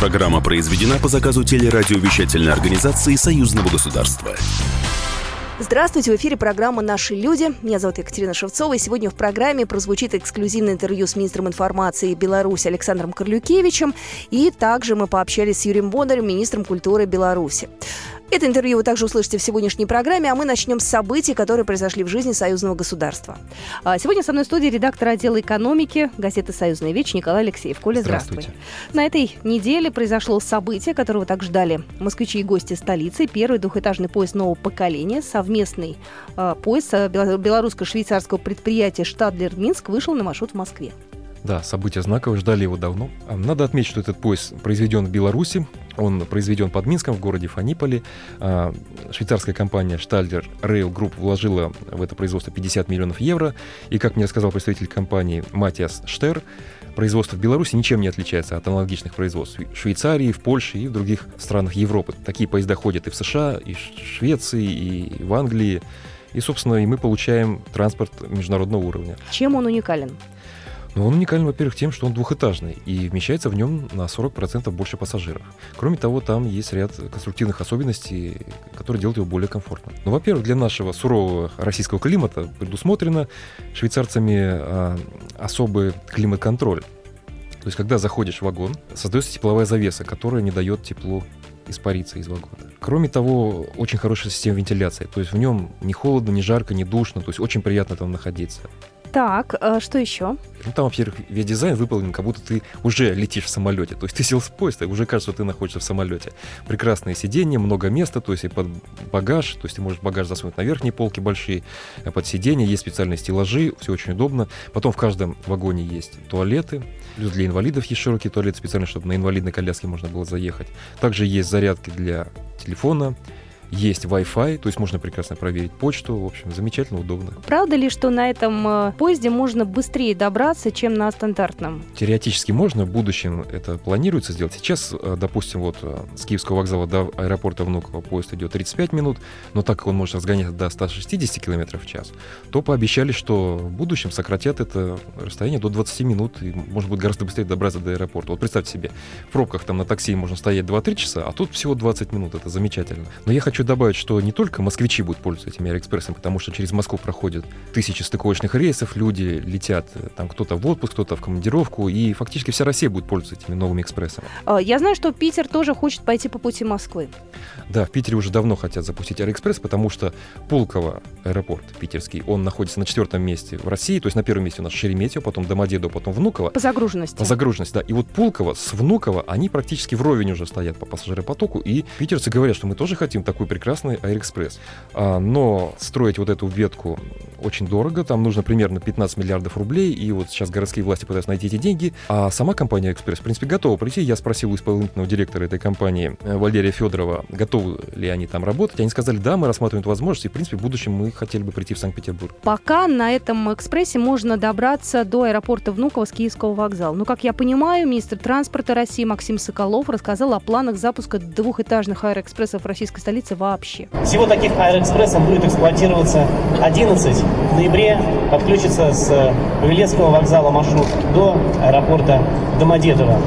Программа произведена по заказу телерадиовещательной организации Союзного государства. Здравствуйте, в эфире программа «Наши люди». Меня зовут Екатерина Шевцова, и сегодня в программе прозвучит эксклюзивное интервью с министром информации Беларуси Александром Корлюкевичем, и также мы пообщались с Юрием Бондарем, министром культуры Беларуси. Это интервью вы также услышите в сегодняшней программе, а мы начнем с событий, которые произошли в жизни союзного государства. А, сегодня со мной в студии редактор отдела экономики газеты «Союзная вечь» Николай Алексеев. Коля, здравствуй. На этой неделе произошло событие, которое вы так ждали. Москвичи и гости столицы. Первый двухэтажный поезд нового поколения, совместный э, поезд белорусско-швейцарского предприятия «Штадлер-Минск» вышел на маршрут в Москве. Да, событие знаковое, ждали его давно. Надо отметить, что этот поезд произведен в Беларуси. Он произведен под Минском в городе Фаниполе. А, швейцарская компания Штальдер Rail Group вложила в это производство 50 миллионов евро. И, как мне рассказал представитель компании Матиас Штер, производство в Беларуси ничем не отличается от аналогичных производств в Швейцарии, в Польше и в других странах Европы. Такие поезда ходят и в США, и в Швеции, и в Англии. И, собственно, и мы получаем транспорт международного уровня. Чем он уникален? Но он уникален, во-первых, тем, что он двухэтажный и вмещается в нем на 40% больше пассажиров. Кроме того, там есть ряд конструктивных особенностей, которые делают его более комфортным. Ну, во-первых, для нашего сурового российского климата предусмотрено швейцарцами а, особый климат-контроль. То есть, когда заходишь в вагон, создается тепловая завеса, которая не дает теплу испариться из вагона. Кроме того, очень хорошая система вентиляции. То есть в нем не холодно, не жарко, не душно. То есть очень приятно там находиться. Так, а что еще? Ну, там, во-первых, весь дизайн выполнен, как будто ты уже летишь в самолете. То есть ты сел с поезда, и уже кажется, что ты находишься в самолете. Прекрасное сиденье, много места, то есть и под багаж, то есть ты можешь багаж засунуть на верхние полки большие, а под сиденье есть специальные стеллажи, все очень удобно. Потом в каждом вагоне есть туалеты, плюс для инвалидов есть широкий туалет специально, чтобы на инвалидной коляске можно было заехать. Также есть зарядки для телефона, есть Wi-Fi, то есть можно прекрасно проверить почту. В общем, замечательно, удобно. Правда ли, что на этом э, поезде можно быстрее добраться, чем на стандартном? Теоретически можно, в будущем это планируется сделать. Сейчас, э, допустим, вот э, с Киевского вокзала до аэропорта Внуково поезд идет 35 минут, но так как он может разгоняться до 160 км в час, то пообещали, что в будущем сократят это расстояние до 20 минут, и может быть гораздо быстрее добраться до аэропорта. Вот представьте себе, в пробках там на такси можно стоять 2-3 часа, а тут всего 20 минут, это замечательно. Но я хочу хочу добавить, что не только москвичи будут пользоваться этими Аэроэкспрессами, потому что через Москву проходят тысячи стыковочных рейсов, люди летят, э, там кто-то в отпуск, кто-то в командировку, и фактически вся Россия будет пользоваться этими новыми экспрессами. А, я знаю, что Питер тоже хочет пойти по пути Москвы. Да, в Питере уже давно хотят запустить Аэроэкспресс, потому что Пулково аэропорт питерский, он находится на четвертом месте в России, то есть на первом месте у нас Шереметьево, потом Домодедово, потом Внуково. По загруженности. По загруженности, да. И вот Пулково с Внуково, они практически вровень уже стоят по пассажиропотоку, и питерцы говорят, что мы тоже хотим такой прекрасный Аэроэкспресс. А, но строить вот эту ветку очень дорого, там нужно примерно 15 миллиардов рублей, и вот сейчас городские власти пытаются найти эти деньги, а сама компания Экспресс, в принципе, готова прийти. Я спросил у исполнительного директора этой компании э, Валерия Федорова, готовы ли они там работать. Они сказали, да, мы рассматриваем эту возможность, и, в принципе, в будущем мы хотели бы прийти в Санкт-Петербург. Пока на этом экспрессе можно добраться до аэропорта Внуково с Киевского вокзала. Но, как я понимаю, министр транспорта России Максим Соколов рассказал о планах запуска двухэтажных аэроэкспрессов в российской столице вообще? Всего таких аэроэкспрессов будет эксплуатироваться 11. В ноябре подключится с Павелецкого вокзала маршрут до аэропорта Домодедово.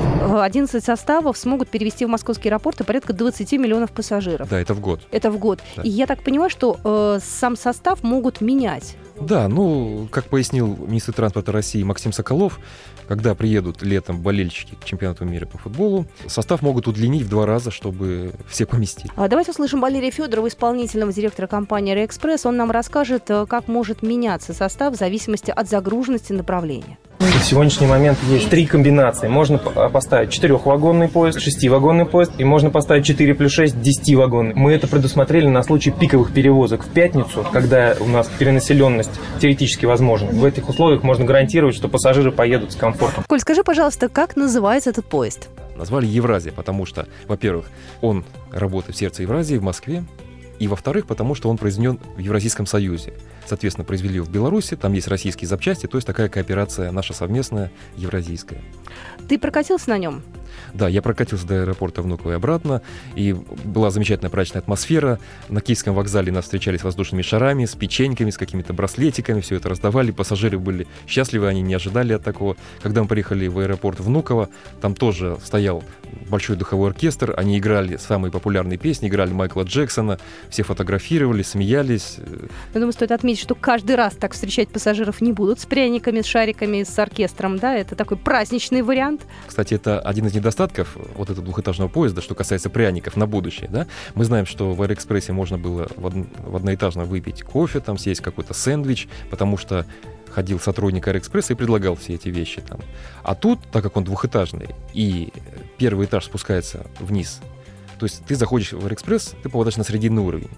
11 составов смогут перевести в московские аэропорты порядка 20 миллионов пассажиров. Да, это в год. Это в год. Да. И я так понимаю, что э, сам состав могут менять. Да, ну, как пояснил министр транспорта России Максим Соколов, когда приедут летом болельщики к чемпионату мира по футболу, состав могут удлинить в два раза, чтобы все поместить. А давайте услышим Валерия Федорова, исполнительного директора компании «Реэкспресс». Он нам расскажет, э, как может меняться состав в зависимости от загруженности направления. В сегодняшний момент есть три комбинации. Можно а, поставить четырехвагонный поезд, шестивагонный поезд, и можно поставить 4 плюс 6 десятивагонный. Мы это предусмотрели на случай пиковых перевозок в пятницу, когда у нас перенаселенность теоретически возможна. В этих условиях можно гарантировать, что пассажиры поедут с комфортом. Коль, скажи, пожалуйста, как называется этот поезд? Назвали Евразия, потому что, во-первых, он работает в сердце Евразии, в Москве, И, во-вторых, потому что он произведен в Евразийском Союзе. Соответственно, произвели его в Беларуси, там есть российские запчасти, то есть такая кооперация наша совместная, евразийская. Ты прокатился на нем? Да, я прокатился до аэропорта Внуково и обратно, и была замечательная праздничная атмосфера. На Киевском вокзале нас встречали с воздушными шарами, с печеньками, с какими-то браслетиками, все это раздавали. Пассажиры были счастливы, они не ожидали от такого. Когда мы приехали в аэропорт Внуково, там тоже стоял большой духовой оркестр, они играли самые популярные песни, играли Майкла Джексона, все фотографировали, смеялись. Я думаю, стоит отметить, что каждый раз так встречать пассажиров не будут с пряниками, с шариками, с оркестром, да, это такой праздничный вариант. Кстати, это один из недостатков вот этого двухэтажного поезда, что касается пряников на будущее, да. Мы знаем, что в Аэроэкспрессе можно было в, од... в одноэтажно выпить кофе, там съесть какой-то сэндвич, потому что ходил сотрудник Аэроэкспресса и предлагал все эти вещи там. А тут, так как он двухэтажный, и первый этаж спускается вниз, то есть ты заходишь в Аэроэкспресс, ты попадаешь на срединный уровень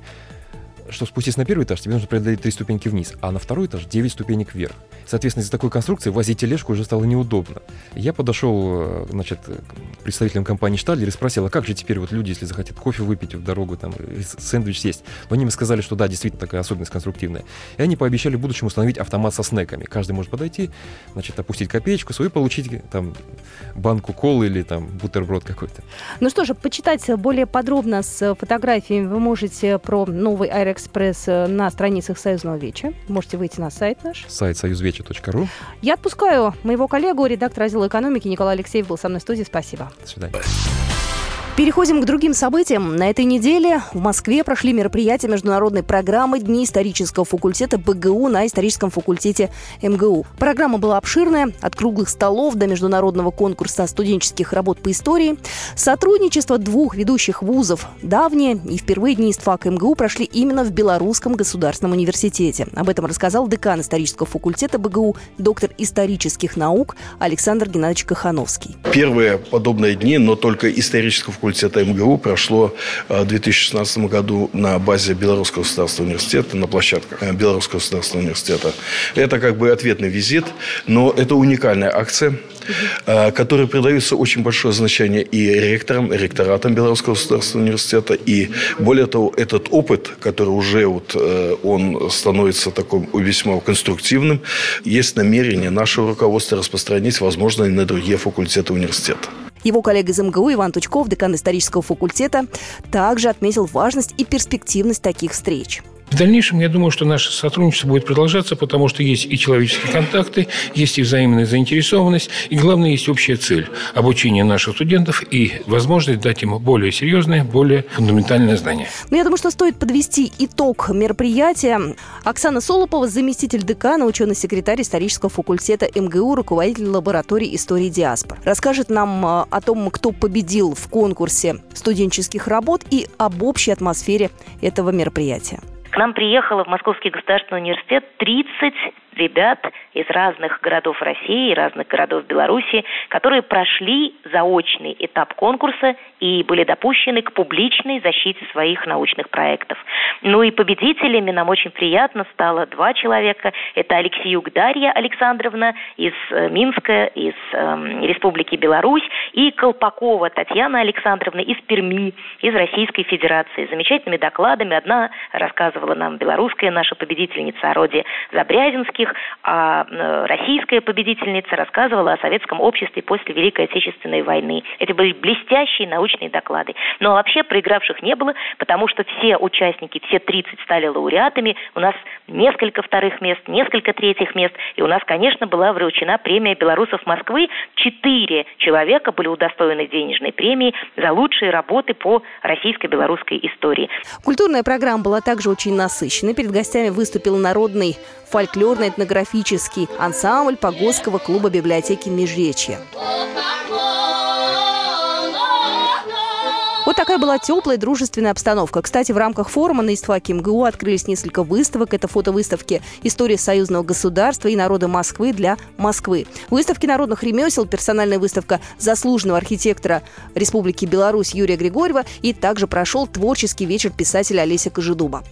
чтобы спуститься на первый этаж, тебе нужно преодолеть три ступеньки вниз, а на второй этаж 9 ступенек вверх. Соответственно, из-за такой конструкции возить тележку уже стало неудобно. Я подошел, э, значит, к представителям компании Штадлер и спросил, а как же теперь вот люди, если захотят кофе выпить в дорогу, там, сэндвич съесть? Но они мне сказали, что да, действительно такая особенность конструктивная. И они пообещали в будущем установить автомат со снеками. Каждый может подойти, значит, опустить копеечку свою, получить там банку колы или там бутерброд какой-то. Ну что же, почитать более подробно с фотографиями вы можете про новый Аэроэкспресс на страницах Союзного Веча. Можете выйти на сайт наш. Сайт союзвеча ру. Я отпускаю моего коллегу, редактор отдела экономики Николай Алексеев был со мной в студии. Спасибо. До свидания. Переходим к другим событиям. На этой неделе в Москве прошли мероприятия международной программы Дни исторического факультета БГУ на историческом факультете МГУ. Программа была обширная, от круглых столов до международного конкурса студенческих работ по истории. Сотрудничество двух ведущих вузов давнее, и впервые Дни ИСТФАК МГУ прошли именно в Белорусском государственном университете. Об этом рассказал декан исторического факультета БГУ, доктор исторических наук Александр Геннадьевич Кахановский. Первые подобные дни, но только исторического факультета факультета МГУ прошло э, в 2016 году на базе Белорусского государственного университета, на площадках э, Белорусского государственного университета. Это как бы ответный визит, но это уникальная акция, э, которой придается очень большое значение и ректорам, и ректоратам Белорусского государственного университета. И более того, этот опыт, который уже вот, он становится таким весьма конструктивным, есть намерение нашего руководства распространить, возможно, и на другие факультеты университета. Его коллега из МГУ Иван Тучков, декан исторического факультета, также отметил важность и перспективность таких встреч. В дальнейшем, я думаю, что наше сотрудничество будет продолжаться, потому что есть и человеческие контакты, есть и взаимная заинтересованность, и главное, есть общая цель – обучение наших студентов и возможность дать им более серьезное, более фундаментальное знание. Ну, я думаю, что стоит подвести итог мероприятия. Оксана Солопова, заместитель декана, ученый-секретарь исторического факультета МГУ, руководитель лаборатории истории диаспор. Расскажет нам э, о том, кто победил в конкурсе студенческих работ и об общей атмосфере этого мероприятия. К нам приехало в Московский государственный университет 30 ребят из разных городов России разных городов Беларуси, которые прошли заочный этап конкурса и были допущены к публичной защите своих научных проектов. Ну и победителями нам очень приятно стало два человека. Это Алексеюк Дарья Александровна из э, Минска, из э, Республики Беларусь, и Колпакова Татьяна Александровна из Перми, из Российской Федерации. Замечательными докладами. Одна рассказывала нам белорусская наша победительница о роде Забрязинских, а э, российская победительница рассказывала о советском обществе после Великой Отечественной войны. Это были блестящие научные доклады. Но вообще проигравших не было, потому что все участники, все 30 стали лауреатами. У нас несколько вторых мест, несколько третьих мест. И у нас, конечно, была вручена премия белорусов Москвы. Четыре человека были удостоены денежной премии за лучшие работы по российско-белорусской истории. Культурная программа была также очень насыщенной. Перед гостями выступил народный фольклорно-этнографический ансамбль Погосского клуба библиотеки Межречья. Вот такая была теплая, дружественная обстановка. Кстати, в рамках форума на истфаке МГУ открылись несколько выставок. Это фотовыставки «История союзного государства» и «Народа Москвы» для Москвы. Выставки народных ремесел, персональная выставка заслуженного архитектора Республики Беларусь Юрия Григорьева и также прошел творческий вечер писателя Олеся Кожедуба.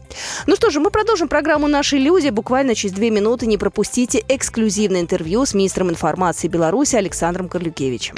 Ну что же, мы продолжим программу «Наши люди». Буквально через две минуты не пропустите эксклюзивное интервью с министром информации Беларуси Александром Карлюкевичем.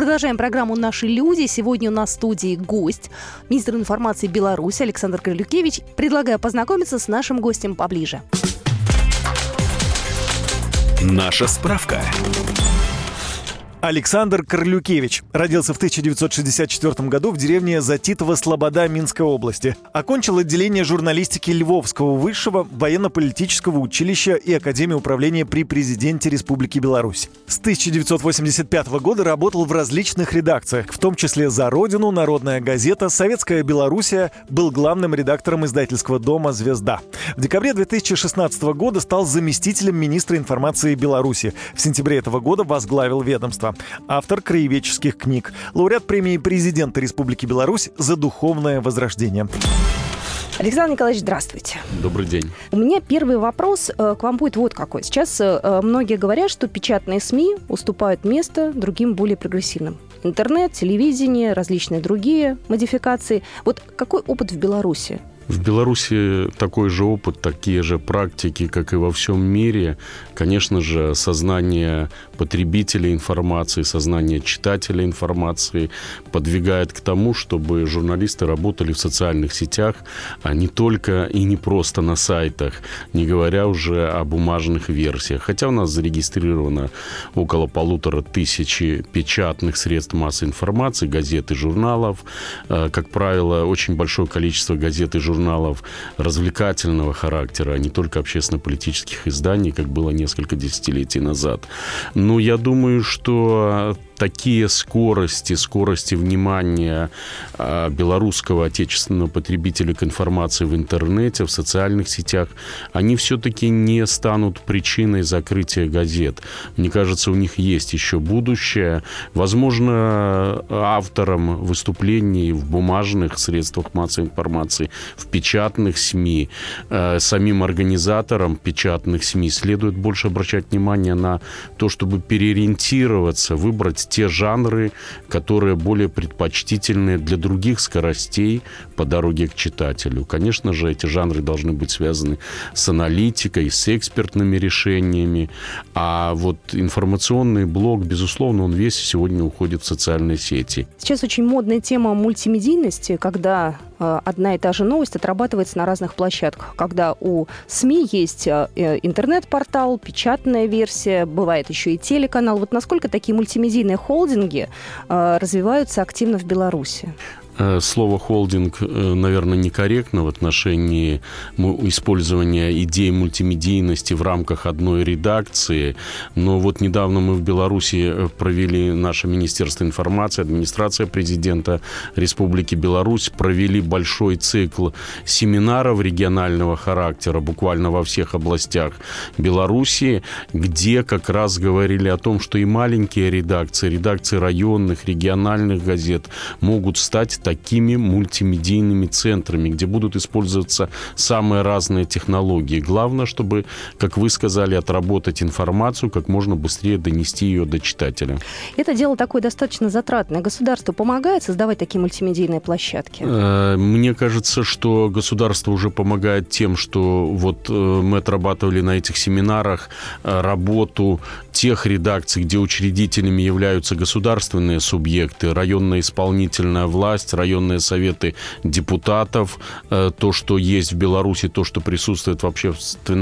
Продолжаем программу «Наши люди». Сегодня у нас в студии гость, министр информации Беларуси Александр Крылюкевич. Предлагаю познакомиться с нашим гостем поближе. Наша справка. Александр Корлюкевич родился в 1964 году в деревне Затитово Слобода Минской области. Окончил отделение журналистики Львовского высшего военно-политического училища и Академии управления при президенте Республики Беларусь. С 1985 года работал в различных редакциях, в том числе «За Родину», «Народная газета», «Советская Белоруссия», был главным редактором издательского дома «Звезда». В декабре 2016 года стал заместителем министра информации Беларуси. В сентябре этого года возглавил ведомство автор краеведческих книг, лауреат премии президента Республики Беларусь за духовное возрождение. Александр Николаевич, здравствуйте. Добрый день. У меня первый вопрос э, к вам будет вот какой. Сейчас э, многие говорят, что печатные СМИ уступают место другим более прогрессивным. Интернет, телевидение, различные другие модификации. Вот какой опыт в Беларуси? В Беларуси такой же опыт, такие же практики, как и во всем мире. Конечно же, сознание потребителя информации, сознание читателя информации подвигает к тому, чтобы журналисты работали в социальных сетях, а не только и не просто на сайтах, не говоря уже о бумажных версиях. Хотя у нас зарегистрировано около полутора тысячи печатных средств массовой информации, газет и журналов. Э, как правило, очень большое количество газет и журналов развлекательного характера, а не только общественно-политических изданий, как было несколько десятилетий назад. Но я думаю, что такие скорости, скорости внимания а, белорусского отечественного потребителя к информации в интернете, в социальных сетях, они все-таки не станут причиной закрытия газет. Мне кажется, у них есть еще будущее. Возможно, авторам выступлений в бумажных средствах массовой информации, в печатных СМИ, э, самим организаторам печатных СМИ следует больше обращать внимание на то, чтобы переориентироваться, выбрать те жанры, которые более предпочтительны для других скоростей по дороге к читателю. Конечно же, эти жанры должны быть связаны с аналитикой, с экспертными решениями. А вот информационный блок, безусловно, он весь сегодня уходит в социальные сети. Сейчас очень модная тема мультимедийности, когда одна и та же новость отрабатывается на разных площадках. Когда у СМИ есть э, э, интернет-портал, печатная версия, бывает еще и телеканал. Вот насколько такие мультимедийные холдинги э, развиваются активно в Беларуси? Э, слово «холдинг», э, наверное, некорректно в отношении использования идей мультимедийности в рамках одной редакции. Но вот недавно мы в Беларуси э, провели, наше Министерство информации, администрация президента Республики Беларусь провели большой цикл семинаров регионального характера буквально во всех областях Беларуси, где как раз говорили о том, что и маленькие редакции, редакции районных, региональных газет могут стать такими мультимедийными центрами, где будут использоваться самые разные технологии. Главное, чтобы, как вы сказали, отработать информацию, как можно быстрее донести ее до читателя. Это дело такое достаточно затратное. Государство помогает создавать такие мультимедийные площадки? Э, мне кажется, что государство уже помогает тем, что вот э, мы отрабатывали на этих семинарах э, работу тех редакций, где учредителями являются государственные субъекты, районная исполнительная власть, районные советы депутатов, э, то, что есть в Беларуси, то, что присутствует в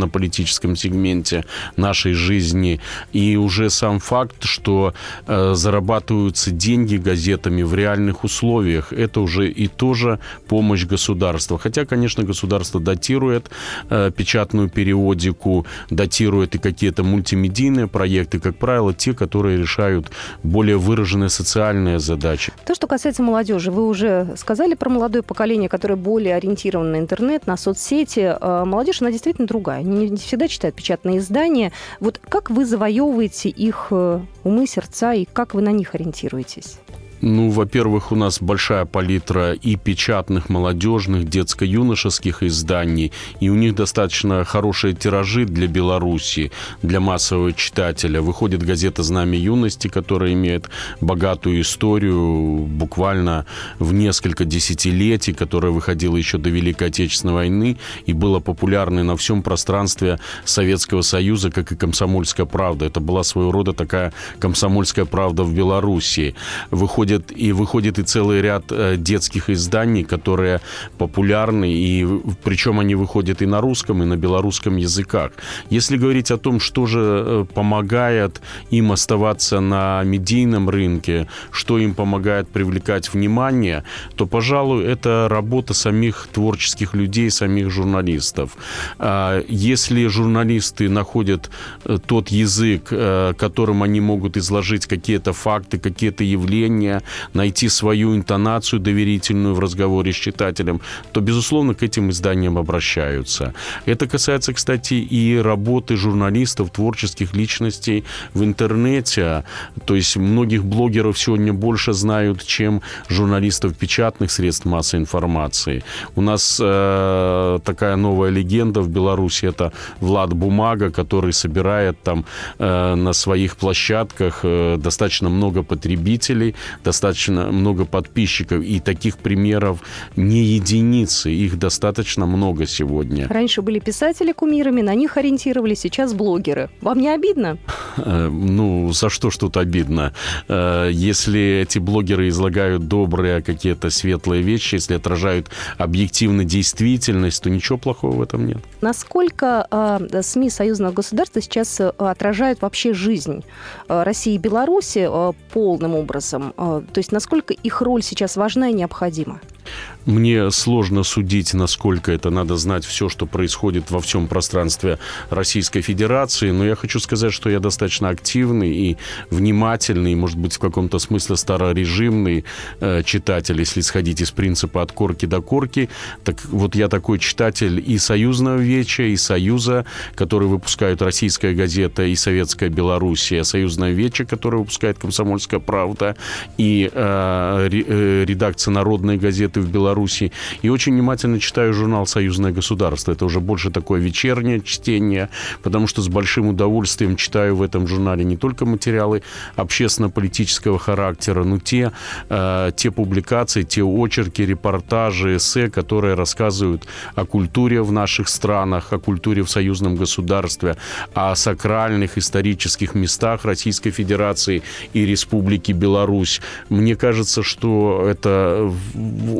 политическом сегменте нашей жизни. И уже сам факт, что э, зарабатываются деньги газетами в реальных условиях, это уже и тоже помощь государства. Хотя, конечно, государство датирует э, печатную периодику, датирует и какие-то мультимедийные проекты, как правило, те, которые решают более выраженные социальные задачи. То, что касается молодежи, вы уже сказали про молодое поколение, которое более ориентировано на интернет, на соцсети. Э, молодежь, она действительно другая. Не всегда читают печатные издания. Вот как вы завоевываете их э, умы, сердца, и как вы на них ориентируетесь? Ну, во-первых, у нас большая палитра и печатных, молодежных, детско-юношеских изданий, и у них достаточно хорошие тиражи для Беларуси, для массового читателя. Выходит газета «Знамя юности», которая имеет богатую историю, буквально в несколько десятилетий, которая выходила еще до Великой Отечественной войны и была популярной на всем пространстве Советского Союза, как и «Комсомольская правда». Это была своего рода такая «Комсомольская правда» в Беларуси. Выходит выходит и выходит и целый ряд э, детских изданий, которые популярны, и причем они выходят и на русском, и на белорусском языках. Если говорить о том, что же э, помогает им оставаться на медийном рынке, что им помогает привлекать внимание, то, пожалуй, это работа самих творческих людей, самих журналистов. А, если журналисты находят э, тот язык, которым они могут изложить какие-то факты, какие-то явления, найти свою интонацию доверительную в разговоре с читателем, то, безусловно, к этим изданиям обращаются. Это касается, кстати, и работы журналистов, творческих личностей в интернете. То есть многих блогеров сегодня больше знают, чем журналистов печатных средств массовой информации. У нас э, такая новая легенда в Беларуси, это Влад Бумага, который собирает там э, на своих площадках э, достаточно много потребителей, достаточно много подписчиков, и таких примеров не единицы, их достаточно много сегодня. Раньше были писатели кумирами, на них ориентировались, сейчас блогеры. Вам не обидно? Э, ну, за что что-то обидно? Э, если эти блогеры излагают добрые какие-то светлые вещи, если отражают объективно действительность, то ничего плохого в этом нет. Насколько э, СМИ союзного государства сейчас отражают вообще жизнь России и Беларуси полным образом? То есть насколько их роль сейчас важна и необходима? Мне сложно судить, насколько это надо знать все, что происходит во всем пространстве Российской Федерации, но я хочу сказать, что я достаточно активный и внимательный, может быть, в каком-то смысле старорежимный э, читатель, если сходить из принципа от корки до корки. Так вот я такой читатель и Союзного Веча, и Союза, который выпускают Российская газета и Советская Белоруссия, Союзное Вече, который выпускает Комсомольская правда, и э, э редакция Народной газеты в Беларуси, Беларуси. И очень внимательно читаю журнал «Союзное государство». Это уже больше такое вечернее чтение, потому что с большим удовольствием читаю в этом журнале не только материалы общественно-политического характера, но те, э, те публикации, те очерки, репортажи, эссе, которые рассказывают о культуре в наших странах, о культуре в союзном государстве, о сакральных исторических местах Российской Федерации и Республики Беларусь. Мне кажется, что это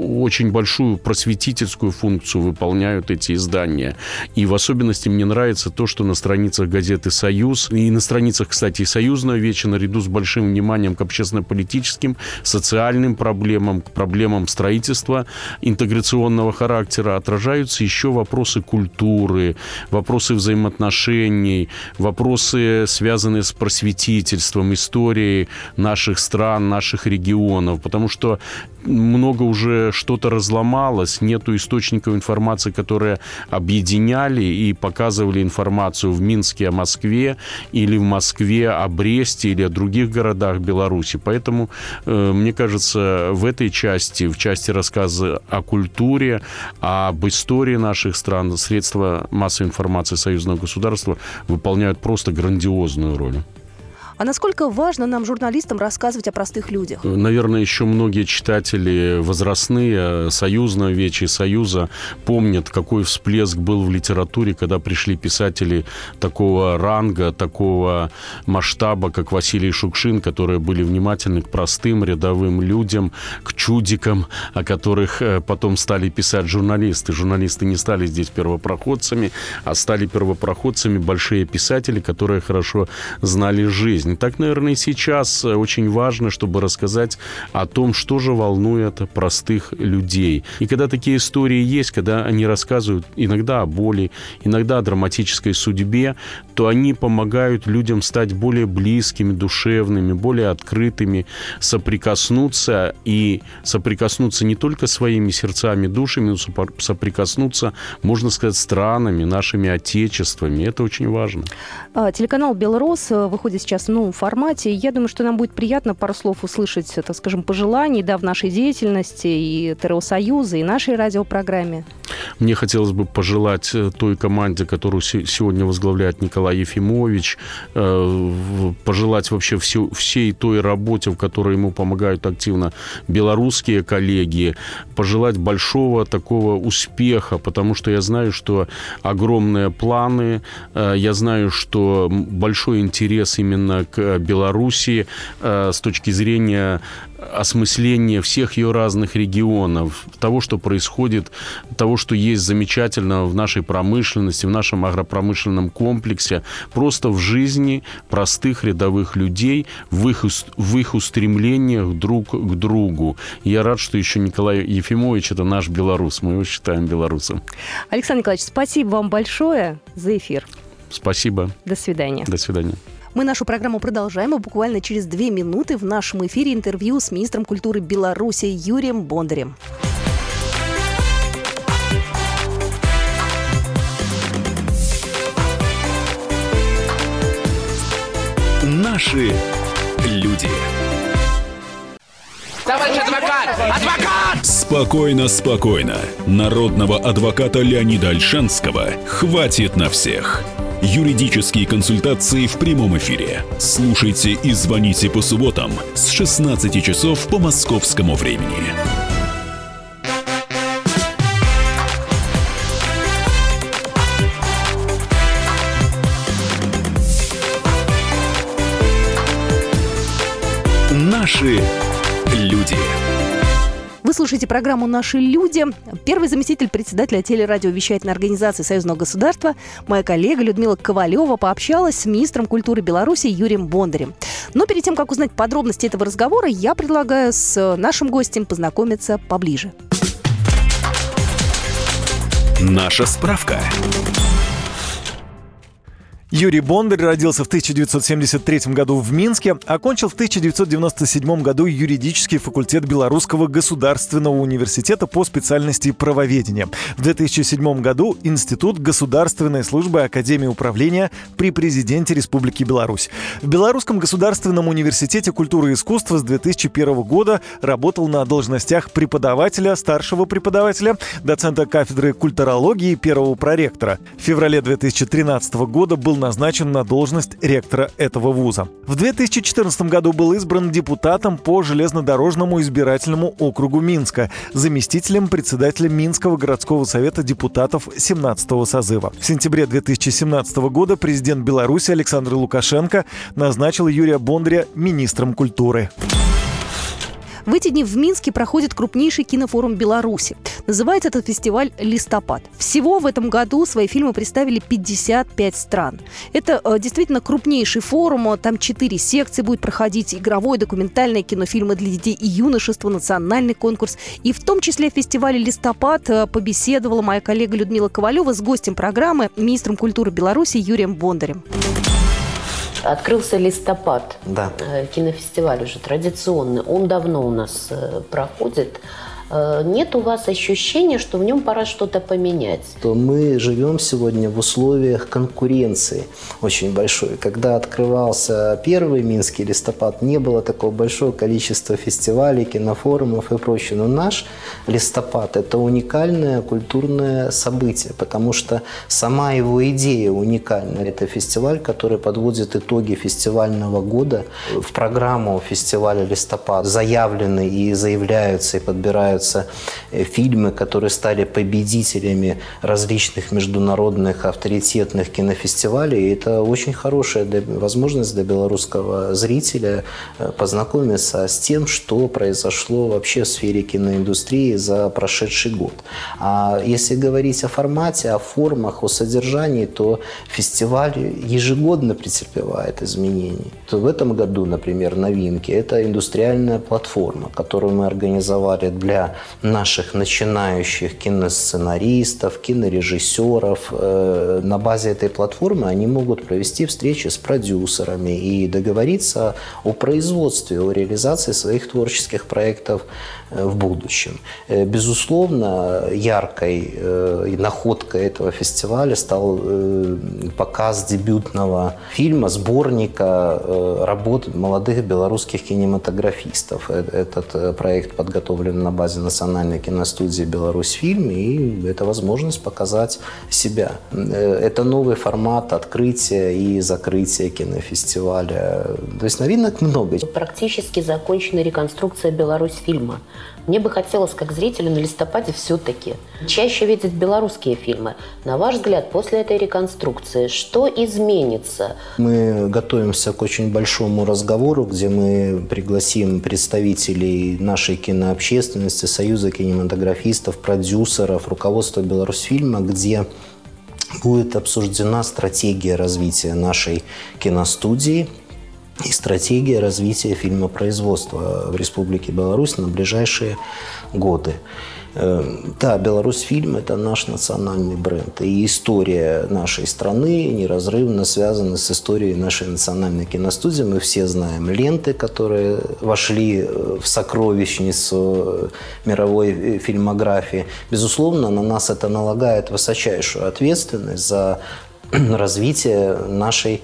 очень очень большую просветительскую функцию выполняют эти издания. И в особенности мне нравится то, что на страницах газеты «Союз» и на страницах, кстати, и «Союзного вечера» наряду с большим вниманием к общественно-политическим, социальным проблемам, к проблемам строительства интеграционного характера отражаются еще вопросы культуры, вопросы взаимоотношений, вопросы, связанные с просветительством, историей наших стран, наших регионов. Потому что много уже что-то разломалось, нету источников информации, которые объединяли и показывали информацию в Минске о Москве или в Москве о Бресте или о других городах Беларуси. Поэтому, э, мне кажется, в этой части, в части рассказа о культуре, об истории наших стран, средства массовой информации союзного государства выполняют просто грандиозную роль. А насколько важно нам, журналистам, рассказывать о простых людях? Наверное, еще многие читатели возрастные, союзного вечи Союза помнят, какой всплеск был в литературе, когда пришли писатели такого ранга, такого масштаба, как Василий Шукшин, которые были внимательны к простым рядовым людям, к чудикам, о которых э, потом стали писать журналисты. Журналисты не стали здесь первопроходцами, а стали первопроходцами большие писатели, которые хорошо знали жизнь. Так, наверное, и сейчас очень важно, чтобы рассказать о том, что же волнует простых людей. И когда такие истории есть, когда они рассказывают иногда о боли, иногда о драматической судьбе, то они помогают людям стать более близкими, душевными, более открытыми, соприкоснуться и соприкоснуться не только своими сердцами, душами, но соприкоснуться, можно сказать, странами, нашими отечествами. Это очень важно. А, телеканал «Белрос» э, выходит сейчас в новом формате. Я думаю, что нам будет приятно пару слов услышать, так скажем, пожеланий да, в нашей деятельности и ТРО Союза, и нашей радиопрограмме. Мне хотелось бы пожелать э, той команде, которую сегодня возглавляет Николай Ефимович, э, пожелать вообще все, всей той работе, в которой ему помогают активно белорусские коллеги, пожелать большого такого успеха, потому что я знаю, что огромные планы, э, я знаю, что большой интерес именно к Белоруссии с точки зрения осмысления всех ее разных регионов, того, что происходит, того, что есть замечательно в нашей промышленности, в нашем агропромышленном комплексе, просто в жизни простых рядовых людей, в их, в их устремлениях друг к другу. я рад, что еще Николай Ефимович – это наш белорус. Мы его считаем белорусом. Александр Николаевич, спасибо вам большое за эфир. Спасибо. До свидания. До свидания. Мы нашу программу продолжаем, и буквально через две минуты в нашем эфире интервью с министром культуры Беларуси Юрием Бондарем. Наши люди. Товарищ адвокат! Адвокат! Спокойно, спокойно. Народного адвоката Леонида Альшанского хватит на всех. Юридические консультации в прямом эфире. Слушайте и звоните по субботам с 16 часов по московскому времени. Наши люди. Вы слушаете программу «Наши люди». Первый заместитель председателя телерадиовещательной организации Союзного государства, моя коллега Людмила Ковалева пообщалась с министром культуры Беларуси Юрием Бондарем. Но перед тем, как узнать подробности этого разговора, я предлагаю с нашим гостем познакомиться поближе. Наша справка. Юрий Бондарь родился в 1973 году в Минске, окончил в 1997 году юридический факультет Белорусского государственного университета по специальности правоведения. В 2007 году Институт государственной службы Академии управления при президенте Республики Беларусь. В Белорусском государственном университете культуры и искусства с 2001 года работал на должностях преподавателя, старшего преподавателя, доцента кафедры культурологии и первого проректора. В феврале 2013 года был назначен на должность ректора этого вуза. В 2014 году был избран депутатом по железнодорожному избирательному округу Минска, заместителем председателя Минского городского совета депутатов 17-го созыва. В сентябре 2017 года президент Беларуси Александр Лукашенко назначил Юрия Бондаря министром культуры. В эти дни в Минске проходит крупнейший кинофорум Беларуси. Называется этот фестиваль «Листопад». Всего в этом году свои фильмы представили 55 стран. Это э, действительно крупнейший форум. Там четыре секции будет проходить. Игровой, документальное, кинофильмы для детей и юношества, национальный конкурс. И в том числе в фестивале «Листопад» э, побеседовала моя коллега Людмила Ковалева с гостем программы, министром культуры Беларуси Юрием Бондарем. Открылся листопад. Да. Э, кинофестиваль уже традиционный. Он давно у нас э, проходит. Э, нет у вас ощущения, что в нем пора что-то поменять? То мы живем сегодня в условиях конкуренции очень большой. Когда открывался первый Минский листопад, не было такого большого количества фестивалей, кинофорумов и прочее. Но наш листопад – это уникальное культурное событие, потому что сама его идея уникальна. Это фестиваль, который подводит итоги фестивального года. В программу фестиваля «Листопад» заявлены и заявляются и подбираются э, фильмы, которые стали победителями различных международных авторитетных кинофестивалей. И это очень хорошая возможность для белорусского зрителя э, познакомиться с тем, что произошло вообще в сфере киноиндустрии за прошедший год. А если говорить о формате, о формах, о содержании, то фестиваль ежегодно претерпевает изменения. То в этом году, например, новинки – это индустриальная платформа, которую мы организовали для наших начинающих киносценаристов, кинорежиссеров. Э, на базе этой платформы они могут провести встречи с продюсерами и договориться о производстве, о реализации своих творческих проектов в будущем. Э, безусловно, яркой находкой этого фестиваля стал показ дебютного фильма, сборника работ молодых белорусских кинематографистов. Этот проект подготовлен на базе Национальной киностудии «Беларусь фильм», и это возможность показать себя. Это новый формат открытия и закрытия кинофестиваля. То есть новинок много. Практически закончена реконструкция «Беларусь фильма». Мне бы хотелось, как зрителю на листопаде, все-таки чаще видеть белорусские фильмы. На ваш взгляд, после этой реконструкции, что изменится? Мы готовимся к очень большому разговору, где мы пригласим представителей нашей кинообщественности, Союза кинематографистов, продюсеров, руководства Беларусьфильма, где будет обсуждена стратегия развития нашей киностудии – и стратегия развития фильмопроизводства в Республике Беларусь на ближайшие годы. Эм, да, Беларусь фильм – это наш национальный бренд. И история нашей страны неразрывно связана с историей нашей национальной киностудии. Мы все знаем ленты, которые вошли э, в сокровищницу мировой э, фильмографии. Безусловно, на нас это налагает высочайшую ответственность за развитие нашей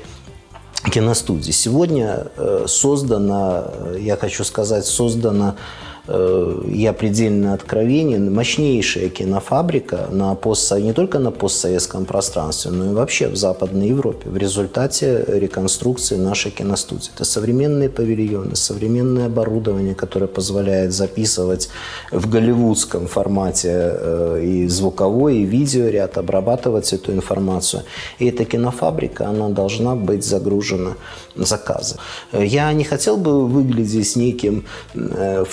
киностудии. Сегодня э, создана, я хочу сказать, создана Э, я предельно откровенен, мощнейшая кинофабрика на пост, не только на постсоветском пространстве, но и вообще в Западной Европе в результате реконструкции нашей киностудии. Это современные павильоны, современное оборудование, которое позволяет записывать в голливудском формате э, и звуковой, и видеоряд, обрабатывать эту информацию. И эта кинофабрика, она должна быть загружена заказом. Я не хотел бы выглядеть неким э,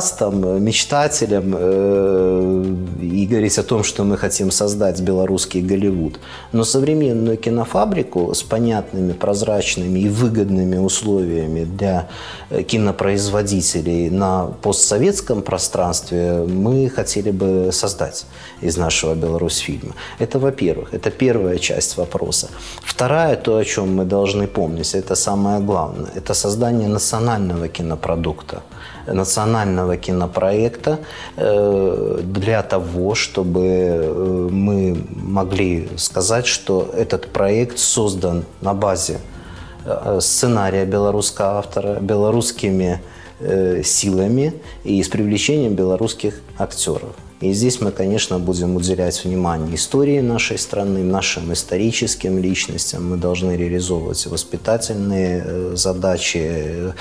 фантастом, фантастом, мечтателем э, и говорить о том, что мы хотим создать белорусский Голливуд. Но современную кинофабрику с понятными, прозрачными и выгодными условиями для э, кинопроизводителей на постсоветском пространстве мы хотели бы создать из нашего Беларусьфильма. Это, во-первых, это первая часть вопроса. Вторая, то, о чем мы должны помнить, это самое главное, это создание национального кинопродукта национального кинопроекта э, для того, чтобы э, мы могли сказать, что этот проект создан на базе э, сценария белорусского автора, белорусскими силами и с привлечением белорусских актеров. И здесь мы, конечно, будем уделять внимание истории нашей страны, нашим историческим личностям. Мы должны реализовывать воспитательные э, задачи, э,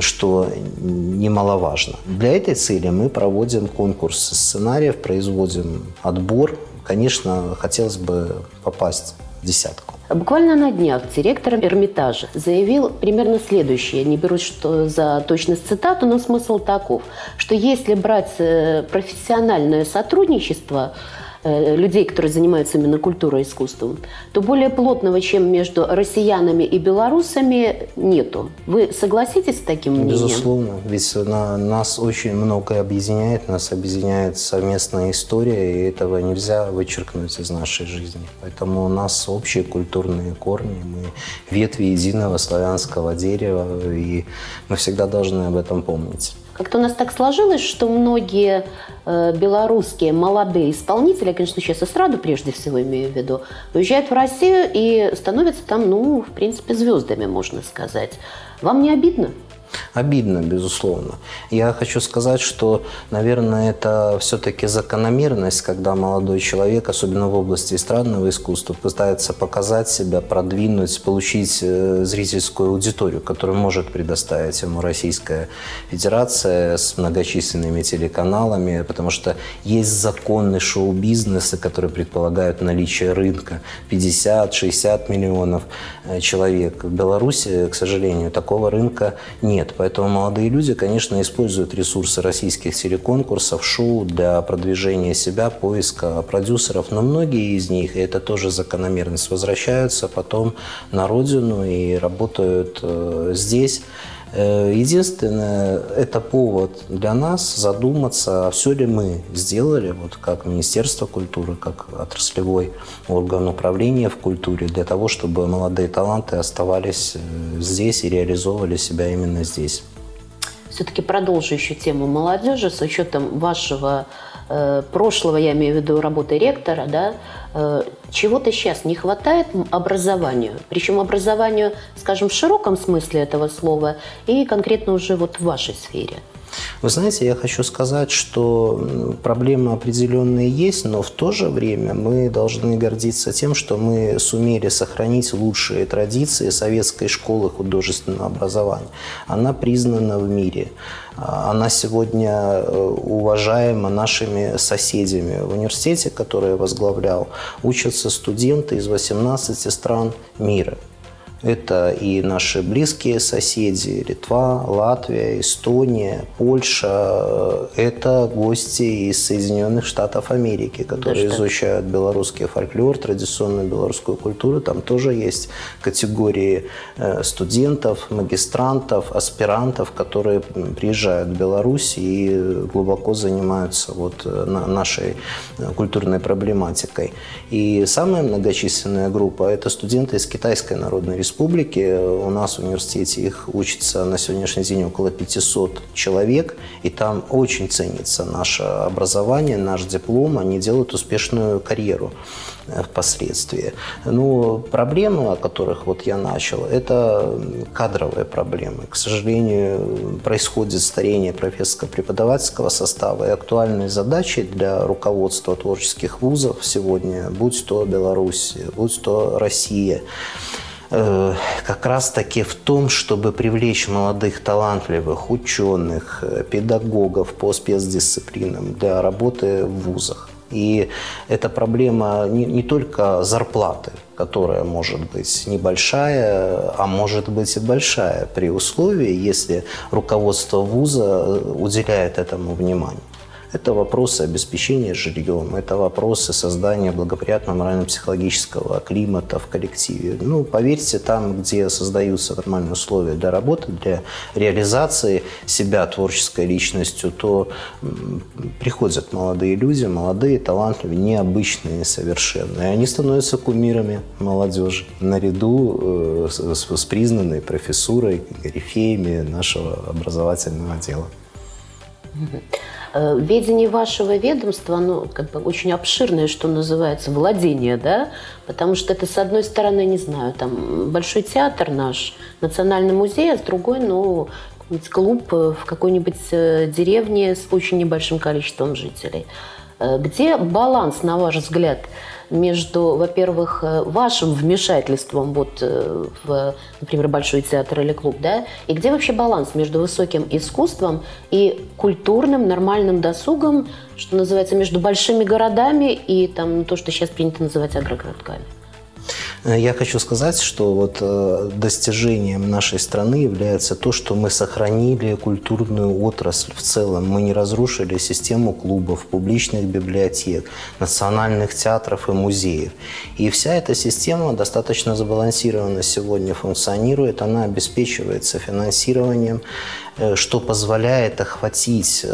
что немаловажно. Для этой цели мы проводим конкурс сценариев, производим отбор. Конечно, хотелось бы попасть в десятку. Буквально на днях директор Эрмитажа заявил примерно следующее. Не берусь что за точность цитату, но смысл таков, что если брать э, профессиональное сотрудничество, людей, которые занимаются именно культурой и искусством, то более плотного, чем между россиянами и белорусами, нету. Вы согласитесь с таким мнением? Безусловно. Ведь на, нас очень многое объединяет. Нас объединяет совместная история, и этого нельзя вычеркнуть из нашей жизни. Поэтому у нас общие культурные корни. Мы ветви единого славянского дерева, и мы всегда должны об этом помнить. Как-то у нас так сложилось, что многие э, белорусские молодые исполнители, конечно, сейчас эстраду прежде всего имею в виду, уезжают в Россию и становятся там, ну, в принципе, звездами, можно сказать. Вам не обидно? Обидно, безусловно. Я хочу сказать, что, наверное, это все-таки закономерность, когда молодой человек, особенно в области эстрадного искусства, пытается показать себя, продвинуть, получить э, зрительскую аудиторию, которую может предоставить ему Российская Федерация с многочисленными телеканалами, потому что есть законный шоу-бизнесы, которые предполагают наличие рынка 50-60 миллионов э, человек. В Беларуси, к сожалению, такого рынка нет нет. Поэтому молодые люди, конечно, используют ресурсы российских телеконкурсов, шоу для продвижения себя, поиска продюсеров. Но многие из них, и это тоже закономерность, возвращаются потом на родину и работают э, здесь. Э, единственное, это повод для нас задуматься, а все ли мы сделали, вот как Министерство культуры, как отраслевой орган управления в культуре, для того, чтобы молодые таланты оставались э, здесь и реализовывали себя именно здесь. Все-таки продолжу еще тему молодежи с учетом вашего э, прошлого, я имею в виду работы ректора, да, э, чего-то сейчас не хватает образованию, причем образованию, скажем, в широком смысле этого слова и конкретно уже вот в вашей сфере. Вы знаете, я хочу сказать, что проблемы определенные есть, но в то же время мы должны гордиться тем, что мы сумели сохранить лучшие традиции советской школы художественного образования. Она признана в мире. Она сегодня э, уважаема нашими соседями. В университете, который я возглавлял, учатся студенты из 18 стран мира. Это и наши близкие соседи, Литва, Латвия, Эстония, Польша. Это гости из Соединенных Штатов Америки, которые да, изучают белорусский фольклор, традиционную белорусскую культуру. Там тоже есть категории э, студентов, магистрантов, аспирантов, которые приезжают в Беларусь и глубоко занимаются вот э, нашей э, культурной проблематикой. И самая многочисленная группа – это студенты из Китайской Народной Республики республики. У нас в университете их учится на сегодняшний день около 500 человек, и там очень ценится наше образование, наш диплом, они делают успешную карьеру э, впоследствии. Но проблемы, о которых вот я начал, это кадровые проблемы. К сожалению, происходит старение профессорско-преподавательского состава, и актуальные задачи для руководства творческих вузов сегодня, будь то Беларусь, будь то Россия, как раз-таки в том, чтобы привлечь молодых талантливых ученых, э, педагогов по спецдисциплинам для работы в вузах. И эта проблема не, не только зарплаты, которая может быть небольшая, а может быть и большая при условии, если руководство вуза э, уделяет этому внимание. Это вопросы обеспечения жильем, это вопросы создания благоприятного морально-психологического климата в коллективе. Ну, поверьте, там, где создаются нормальные условия для работы, для реализации себя творческой личностью, то приходят молодые люди, молодые, талантливые, необычные совершенно. И они становятся кумирами молодежи наряду э, с, признанной профессурой, корифеями нашего образовательного дела. Э, ведение вашего ведомства, оно как бы очень обширное, что называется, владение, да, потому что это, с одной стороны, не знаю, там Большой театр наш, Национальный музей, а с другой, ну, клуб в какой-нибудь э, деревне с очень небольшим количеством жителей. Э, где баланс, на ваш взгляд, между, во-первых, э, вашим вмешательством вот э, в, например, Большой театр или клуб, да, и где вообще баланс между высоким искусством и культурным, нормальным досугом, что называется, между большими городами и там то, что сейчас принято называть агрогородками? Э, я хочу сказать, что вот э, достижением нашей страны является то, что мы сохранили культурную отрасль в целом. Мы не разрушили систему клубов, публичных библиотек, национальных театров и музеев. И вся эта система достаточно сбалансированно сегодня функционирует. Она обеспечивается финансированием э, что позволяет охватить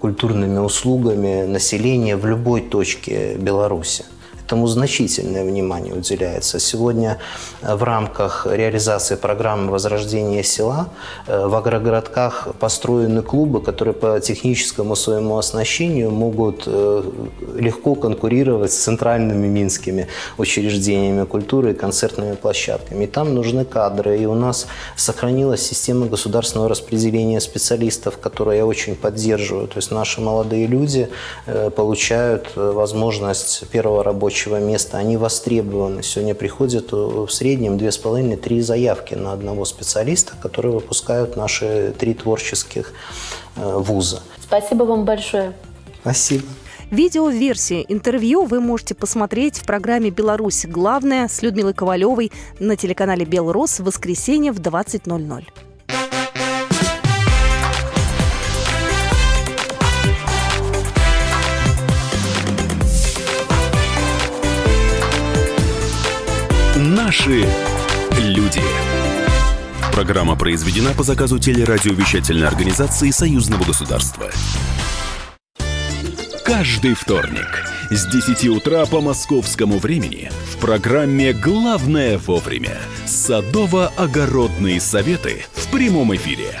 культурными услугами население в любой точке Беларуси. Этому значительное внимание уделяется. Сегодня в рамках реализации программы возрождения села в агрогородках построены клубы, которые по техническому своему оснащению могут легко конкурировать с центральными минскими учреждениями культуры и концертными площадками. И там нужны кадры. И у нас сохранилась система государственного распределения специалистов, которую я очень поддерживаю. То есть наши молодые люди э, получают э, возможность первого рабочего места. Они востребованы. Сегодня приходят в среднем 2,5-3 заявки на одного специалиста, которые выпускают наши три творческих э, вуза. Спасибо вам большое. Спасибо. Видеоверсии интервью вы можете посмотреть в программе «Беларусь. Главное» с Людмилой Ковалевой на телеканале «Белрос» в воскресенье в 20.00. Наши люди. Программа произведена по заказу телерадиовещательной организации Союзного государства каждый вторник с 10 утра по московскому времени в программе «Главное вовремя» садово-огородные советы в прямом эфире.